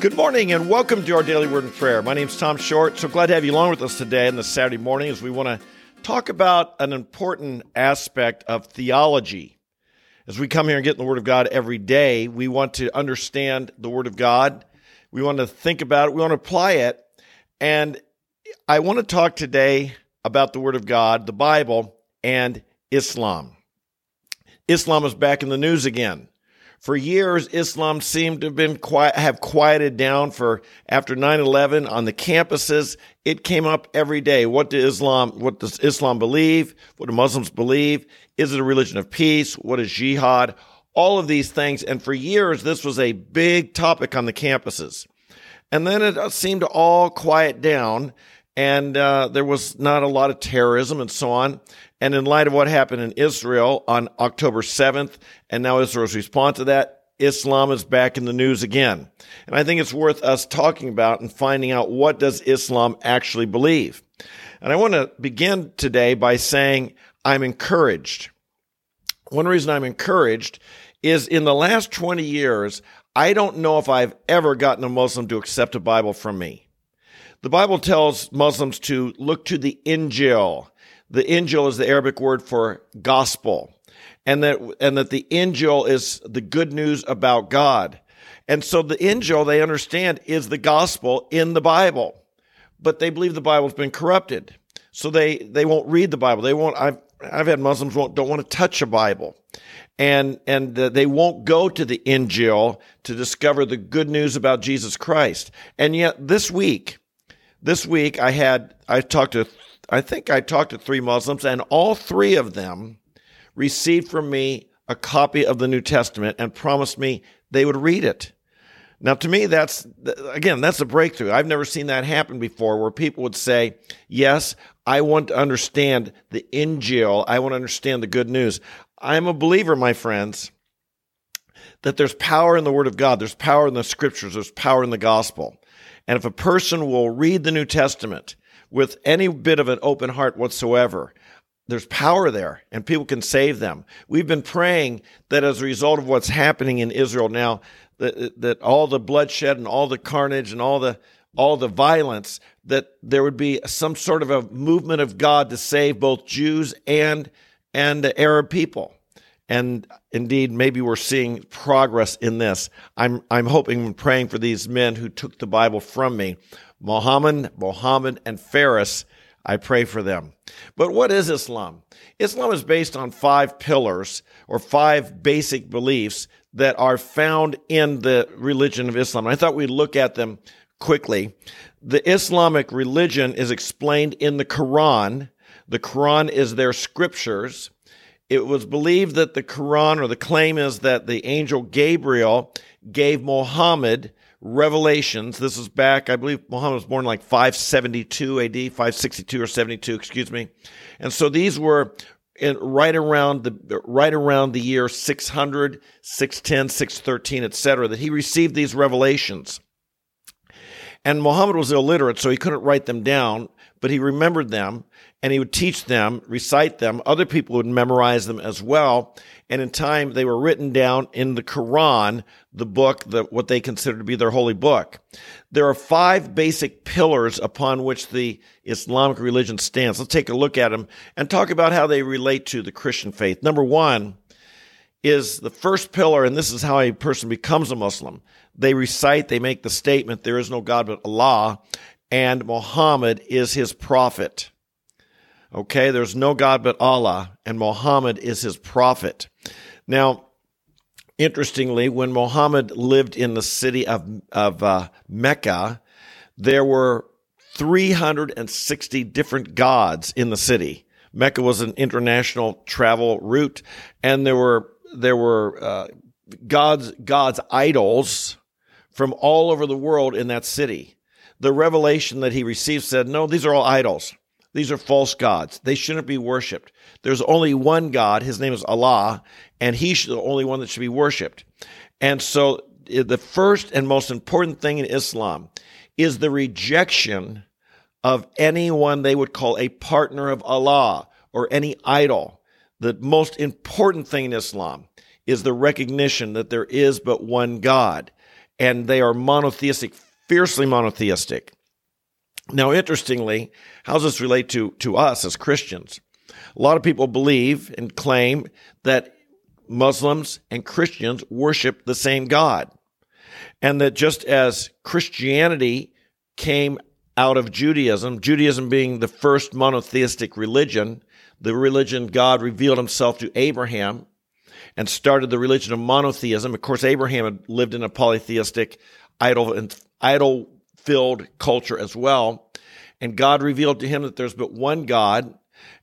Good morning and welcome to our daily word and prayer. My name is Tom Short. So glad to have you along with us today on this Saturday morning as we want to talk about an important aspect of theology. As we come here and get in the Word of God every day, we want to understand the Word of God. We want to think about it. We want to apply it. And I want to talk today about the Word of God, the Bible, and Islam. Islam is back in the news again. For years, Islam seemed to have been quiet, have quieted down. For after 9/11 on the campuses, it came up every day. What does Islam? What does Islam believe? What do Muslims believe? Is it a religion of peace? What is jihad? All of these things, and for years, this was a big topic on the campuses. And then it seemed to all quiet down, and uh, there was not a lot of terrorism and so on. And in light of what happened in Israel on October 7th, and now Israel's response to that, Islam is back in the news again. And I think it's worth us talking about and finding out what does Islam actually believe. And I want to begin today by saying I'm encouraged. One reason I'm encouraged is in the last 20 years, I don't know if I've ever gotten a Muslim to accept a Bible from me. The Bible tells Muslims to look to the Injil, the Injil is the Arabic word for gospel, and that and that the Injil is the good news about God. And so the Injil they understand is the gospel in the Bible, but they believe the Bible's been corrupted, so they they won't read the Bible. They won't. I've I've had Muslims won't don't want to touch a Bible, and and they won't go to the Injil to discover the good news about Jesus Christ. And yet this week, this week I had I talked to I think I talked to three Muslims, and all three of them received from me a copy of the New Testament and promised me they would read it. Now, to me, that's, again, that's a breakthrough. I've never seen that happen before where people would say, Yes, I want to understand the Injil. I want to understand the good news. I'm a believer, my friends, that there's power in the Word of God. There's power in the Scriptures. There's power in the gospel. And if a person will read the New Testament with any bit of an open heart whatsoever, there's power there and people can save them. We've been praying that as a result of what's happening in Israel now, that, that all the bloodshed and all the carnage and all the all the violence, that there would be some sort of a movement of God to save both Jews and and Arab people. And indeed, maybe we're seeing progress in this. I'm I'm hoping and praying for these men who took the Bible from me Muhammad, muhammad and Faris. I pray for them. But what is Islam? Islam is based on five pillars or five basic beliefs that are found in the religion of Islam. I thought we'd look at them quickly. The Islamic religion is explained in the Quran. The Quran is their scriptures. It was believed that the Quran, or the claim is that the angel Gabriel gave Muhammad Revelations. This is back, I believe Muhammad was born like 572 AD, 562 or 72, excuse me. And so these were in, right around the right around the year 600, 610, 613, etc. that he received these revelations. And Muhammad was illiterate, so he couldn't write them down, but he remembered them and he would teach them, recite them. Other people would memorize them as well. And in time, they were written down in the Quran, the book, the, what they consider to be their holy book. There are five basic pillars upon which the Islamic religion stands. Let's take a look at them and talk about how they relate to the Christian faith. Number one is the first pillar, and this is how a person becomes a Muslim. They recite, they make the statement, there is no God but Allah, and Muhammad is his prophet. Okay, there's no God but Allah, and Muhammad is his prophet. Now, interestingly, when Muhammad lived in the city of, of uh, Mecca, there were 360 different gods in the city. Mecca was an international travel route, and there were there were uh, gods gods idols from all over the world in that city. The revelation that he received said, "No, these are all idols. These are false gods. They shouldn't be worshiped. There's only one God. His name is Allah, and He's the only one that should be worshiped. And so, eh, the first and most important thing in Islam is the rejection of anyone they would call a partner of Allah or any idol. The most important thing in Islam is the recognition that there is but one God. and they are monotheistic, fiercely monotheistic. Now, interestingly, how does this relate to, to us as Christians? A lot of people believe and claim that Muslims and Christians worship the same God. And that just as Christianity came out of Judaism, Judaism being the first monotheistic religion, the religion God revealed himself to Abraham and started the religion of monotheism. Of course, Abraham had lived in a polytheistic, idol and idol filled culture as well. And God revealed to him that there's but one God.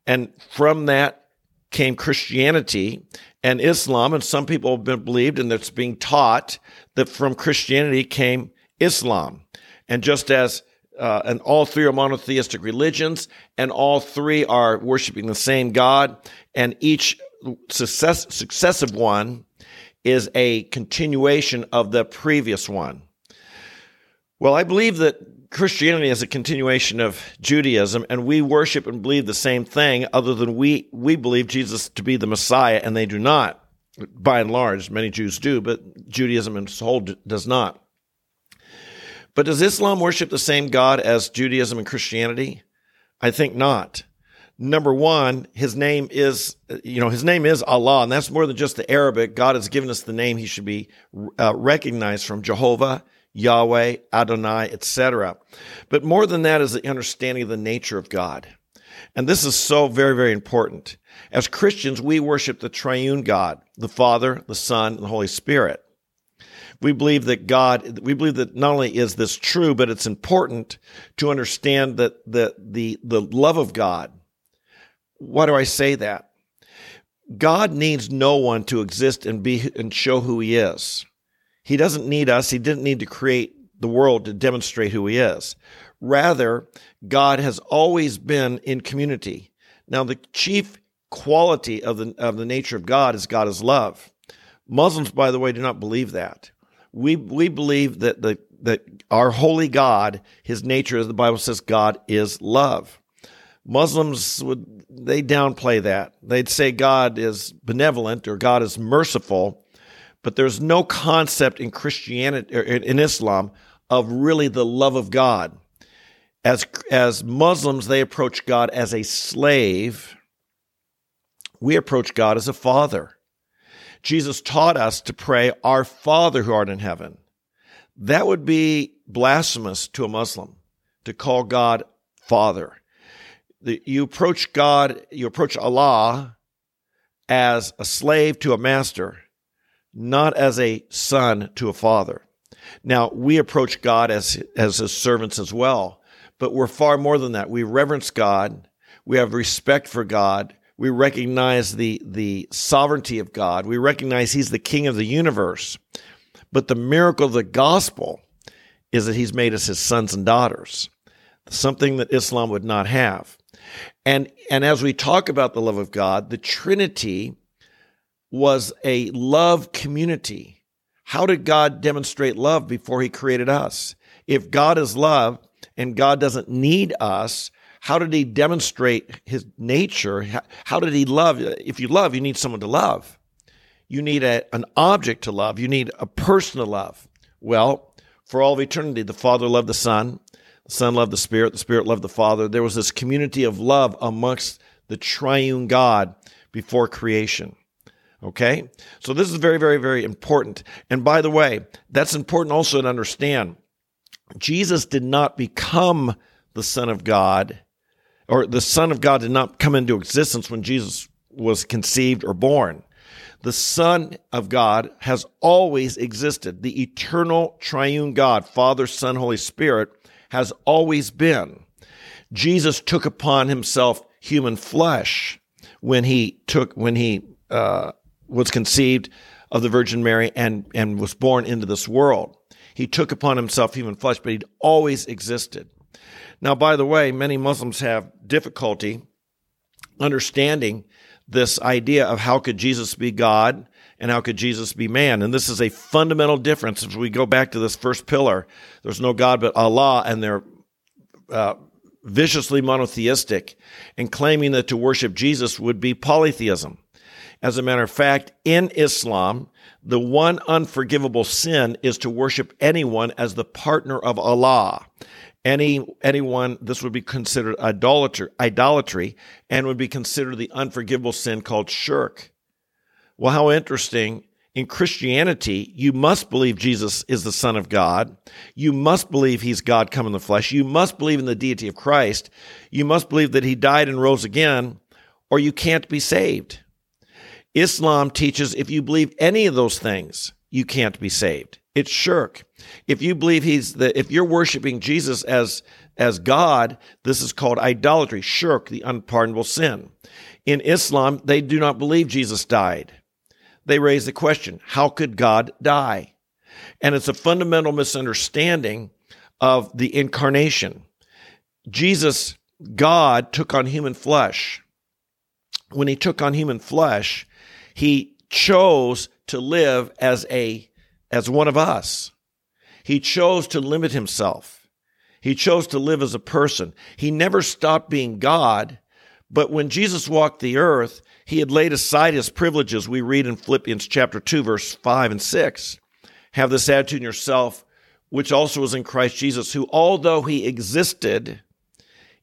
And from that came Christianity and Islam. And some people have been believed, and it's being taught that from Christianity came Islam. And just as uh, and all three are monotheistic religions, and all three are worshiping the same God, and each success, successive one is a continuation of the previous one. Well, I believe that Christianity is a continuation of Judaism, and we worship and believe the same thing, other than we, we believe Jesus to be the Messiah, and they do not. By and large, many Jews do, but Judaism as a whole does not. But does Islam worship the same God as Judaism and Christianity? I think not. Number one, his name is, you know, his name is Allah, and that's more than just the Arabic. God has given us the name he should be uh, recognized from Jehovah, Yahweh, Adonai, etc. But more than that is the understanding of the nature of God. And this is so very, very important. As Christians, we worship the triune God, the Father, the Son, and the Holy Spirit we believe that God, we believe that not only is this true, but it's important to understand that the, the, the love of God. Why do I say that? God needs no one to exist and be and show who he is. He doesn't need us. He didn't need to create the world to demonstrate who he is. Rather, God has always been in community. Now, the chief quality of the, of the nature of God is God is love. Muslims, by the way, do not believe that we we believe that the that our holy God, his nature, as the Bible says, God is love. Muslims would they downplay that. They'd say God is benevolent or God is merciful, but there's no concept in Christianity or er, in Islam of really the love of God. As as Muslims, they approach God as a slave. We approach God as a father. Jesus taught us to pray, Our Father who art in heaven. That would be blasphemous to a Muslim to call God Father. You approach God, you approach Allah as a slave to a master, not as a son to a father. Now, we approach God as, as his servants as well, but we're far more than that. We reverence God. We have respect for God. We recognize the, the sovereignty of God. We recognize He's the King of the universe. But the miracle of the gospel is that He's made us His sons and daughters, something that Islam would not have. And, and as we talk about the love of God, the Trinity was a love community. How did God demonstrate love before He created us? If God is love and God doesn't need us, how did he demonstrate his nature? How did he love? If you love, you need someone to love. You need a, an object to love. You need a person to love. Well, for all of eternity, the Father loved the Son, the Son loved the Spirit, the Spirit loved the Father. There was this community of love amongst the triune God before creation. Okay? So this is very, very, very important. And by the way, that's important also to understand. Jesus did not become the Son of God or the Son of God did not come into existence when Jesus was conceived or born. The Son of God has always existed. The eternal triune God, Father, Son, Holy Spirit, has always been. Jesus took upon himself human flesh when he took when he uh, was conceived of the Virgin Mary and and was born into this world. He took upon himself human flesh, but he'd always existed. Now, by the way, many Muslims have difficulty understanding this idea of how could Jesus be God and how could Jesus be man. And this is a fundamental difference. If we go back to this first pillar, there's no God but Allah, and they're uh, viciously monotheistic and claiming that to worship Jesus would be polytheism. As a matter of fact, in Islam, the one unforgivable sin is to worship anyone as the partner of Allah. Any anyone this would be considered idolatry, idolatry and would be considered the unforgivable sin called shirk. Well, how interesting. In Christianity, you must believe Jesus is the Son of God. You must believe he's God come in the flesh. You must believe in the deity of Christ. You must believe that he died and rose again, or you can't be saved. Islam teaches if you believe any of those things, you can't be saved. It's shirk. If you believe he's the, if you're worshiping Jesus as, as God, this is called idolatry, shirk, the unpardonable sin. In Islam, they do not believe Jesus died. They raise the question, how could God die? And it's a fundamental misunderstanding of the incarnation. Jesus, God, took on human flesh. When he took on human flesh, he chose to live as a as one of us. He chose to limit himself. He chose to live as a person. He never stopped being God, but when Jesus walked the earth, he had laid aside his privileges. We read in Philippians chapter 2 verse 5 and 6. Have this attitude in yourself which also was in Christ Jesus, who although he existed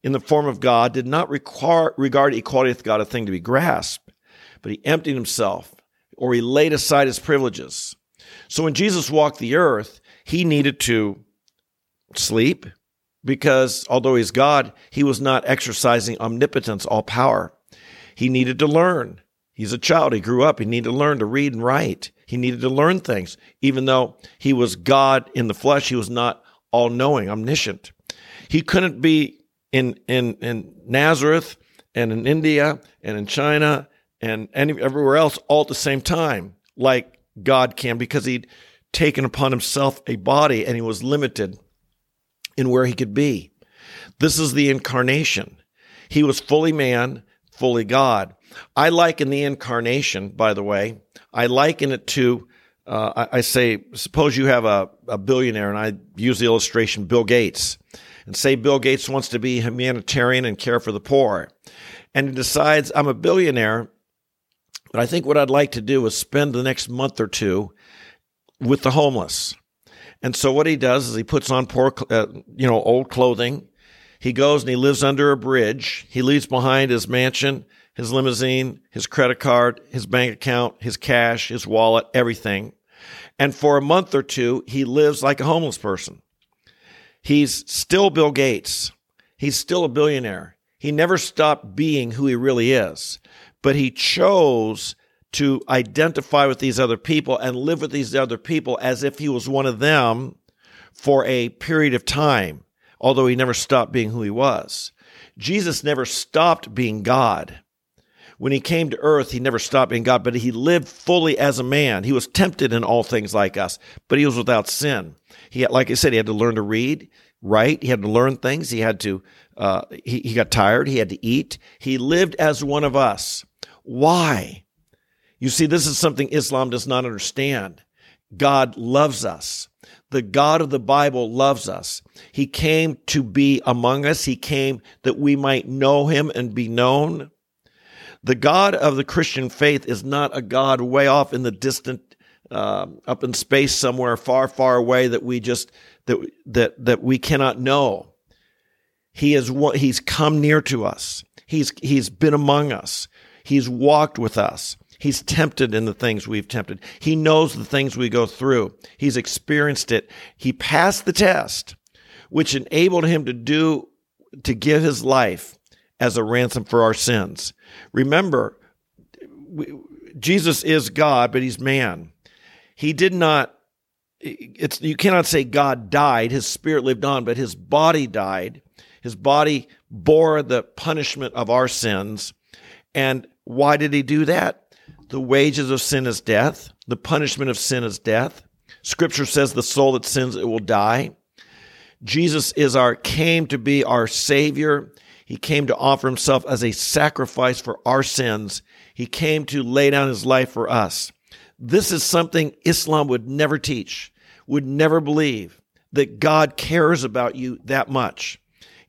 in the form of God, did not require, regard equality with God a thing to be grasped but he emptied himself or he laid aside his privileges. So when Jesus walked the earth, he needed to sleep because although he's God, he was not exercising omnipotence, all power. He needed to learn. He's a child. He grew up. He needed to learn to read and write. He needed to learn things. Even though he was God in the flesh, he was not all knowing, omniscient. He couldn't be in, in, in Nazareth and in India and in China and any, everywhere else all at the same time, like God can, because he'd taken upon himself a body and he was limited in where he could be. This is the incarnation. He was fully man, fully God. I liken the incarnation, by the way, I liken it to, uh, I, I, say, suppose you have a, a billionaire, and I use the illustration Bill Gates, and say Bill Gates wants to be humanitarian and care for the poor. And he decides, I'm a billionaire, but I think what I'd like to do is spend the next month or two with the homeless. And so what he does is he puts on poor, uh, you know, old clothing. He goes and he lives under a bridge. He leaves behind his mansion, his limousine, his credit card, his bank account, his cash, his wallet, everything. And for a month or two, he lives like a homeless person. He's still Bill Gates. He's still a billionaire. He never stopped being who he really is but he chose to identify with these other people and live with these other people as if he was one of them for a period of time, although he never stopped being who he was. Jesus never stopped being God. When he came to earth, he never stopped being God, but he lived fully as a man. He was tempted in all things like us, but he was without sin. He had, like I said, he had to learn to read, write. He had to learn things. He had to, uh, he, he got tired. He had to eat. He lived as one of us. Why? You see, this is something Islam does not understand. God loves us. The God of the Bible loves us. He came to be among us. He came that we might know him and be known. The God of the Christian faith is not a God way off in the distant, uh, up in space somewhere far, far away that we just that that that we cannot know. He is he's come near to us. He's he's been among us. He's walked with us. He's tempted in the things we've tempted. He knows the things we go through. He's experienced it. He passed the test, which enabled him to do, to give his life as a ransom for our sins. Remember, we, Jesus is God, but he's man. He did not, it's, you cannot say God died. His spirit lived on, but his body died. His body bore the punishment of our sins. And why did he do that? The wages of sin is death. The punishment of sin is death. Scripture says the soul that sins, it will die. Jesus is our, came to be our Savior. He came to offer himself as a sacrifice for our sins. He came to lay down his life for us. This is something Islam would never teach, would never believe that God cares about you that much.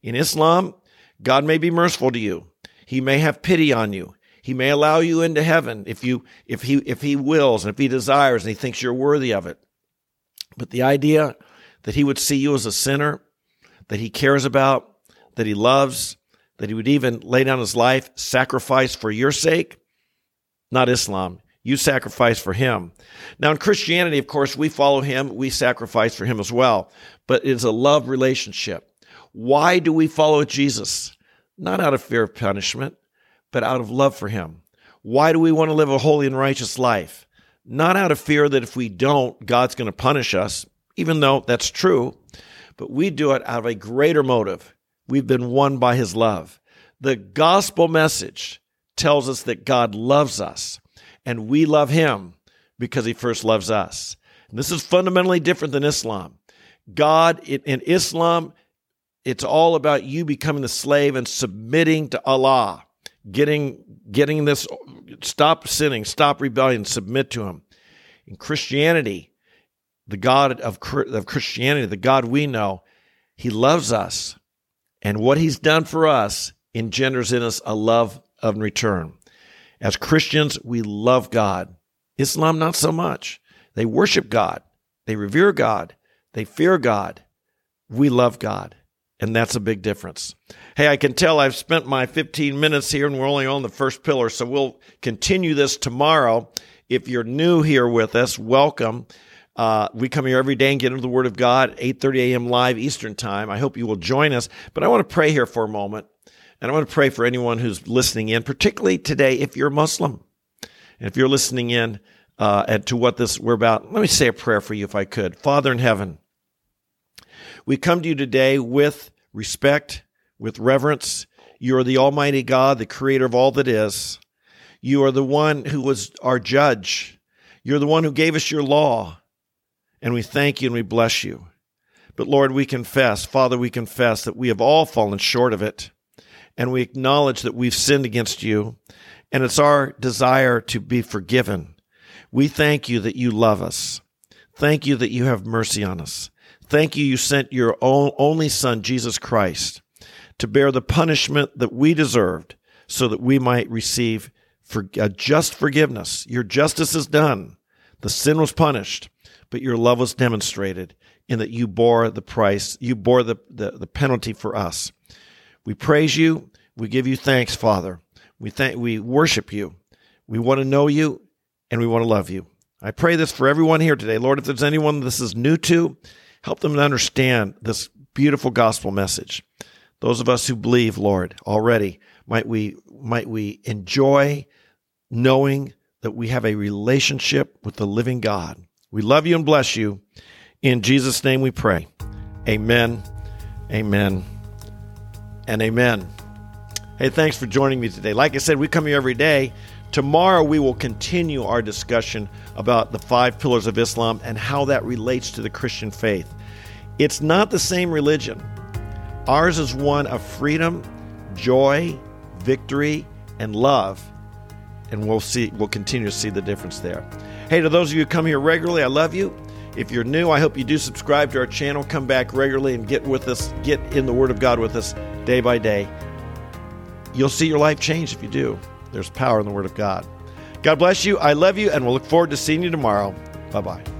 In Islam, God may be merciful to you. He may have pity on you. He may allow you into heaven if you if he if he wills and if he desires and he thinks you're worthy of it. But the idea that he would see you as a sinner, that he cares about, that he loves, that he would even lay down his life, sacrifice for your sake, not Islam. You sacrifice for him. Now, in Christianity, of course, we follow him, we sacrifice for him as well, but it's a love relationship. Why do we follow Jesus? Not out of fear of punishment, but out of love for him. Why do we want to live a holy and righteous life? Not out of fear that if we don't, God's going to punish us, even though that's true, but we do it out of a greater motive. We've been won by his love. The gospel message tells us that God loves us and we love him because he first loves us. And this is fundamentally different than Islam. God in Islam, it's all about you becoming the slave and submitting to Allah, getting getting this stop sinning, stop rebellion, submit to him. In Christianity, the God of, of Christianity, the God we know, he loves us. And what he's done for us engenders in us a love of return. As Christians, we love God. Islam, not so much. They worship God, they revere God, they fear God. We love God. And that's a big difference. Hey, I can tell I've spent my 15 minutes here and we're only on the first pillar, so we'll continue this tomorrow. If you're new here with us, welcome. Uh, we come here every day and get into the Word of God, 8:30 a.m. live Eastern Time. I hope you will join us. But I want to pray here for a moment. And I want to pray for anyone who's listening in, particularly today, if you're Muslim. And if you're listening in uh, to what this we're about, let me say a prayer for you if I could. Father in heaven, we come to you today with respect, with reverence. You are the Almighty God, the creator of all that is. You are the one who was our judge. You're the one who gave us your law. And we thank you and we bless you. But Lord, we confess, Father, we confess that we have all fallen short of it and we acknowledge that we've sinned against you, and it's our desire to be forgiven. We thank you that you love us. Thank you that you have mercy on us. Thank you, you sent your only Son, Jesus Christ, to bear the punishment that we deserved so that we might receive for, uh, just forgiveness. Your justice is done. The sin was punished, but your love was demonstrated in that you bore the price, you bore the, the, the penalty for us. We praise you. We give you thanks, Father. We thank we worship you. We want to know you and we want to love you. I pray this for everyone here today. Lord, if there's anyone this is new to, help them to understand this beautiful gospel message. Those of us who believe, Lord, already, might we might we enjoy knowing that we have a relationship with the living God. We love you and bless you. In Jesus' name we pray. Amen. Amen and amen. Hey, thanks for joining me today. Like I said, we come here every day. Tomorrow, we will continue our discussion about the five pillars of Islam and how that relates to the Christian faith. It's not the same religion. Ours is one of freedom, joy, victory, and love. And we'll see, we'll continue to see the difference there. Hey, to those of you who come here regularly, I love you. If you're new, I hope you do subscribe to our channel, come back regularly and get with us, get in the Word of God with us day by day. You'll see your life change if you do. There's power in the Word of God. God bless you. I love you, and we'll look forward to seeing you tomorrow. Bye bye.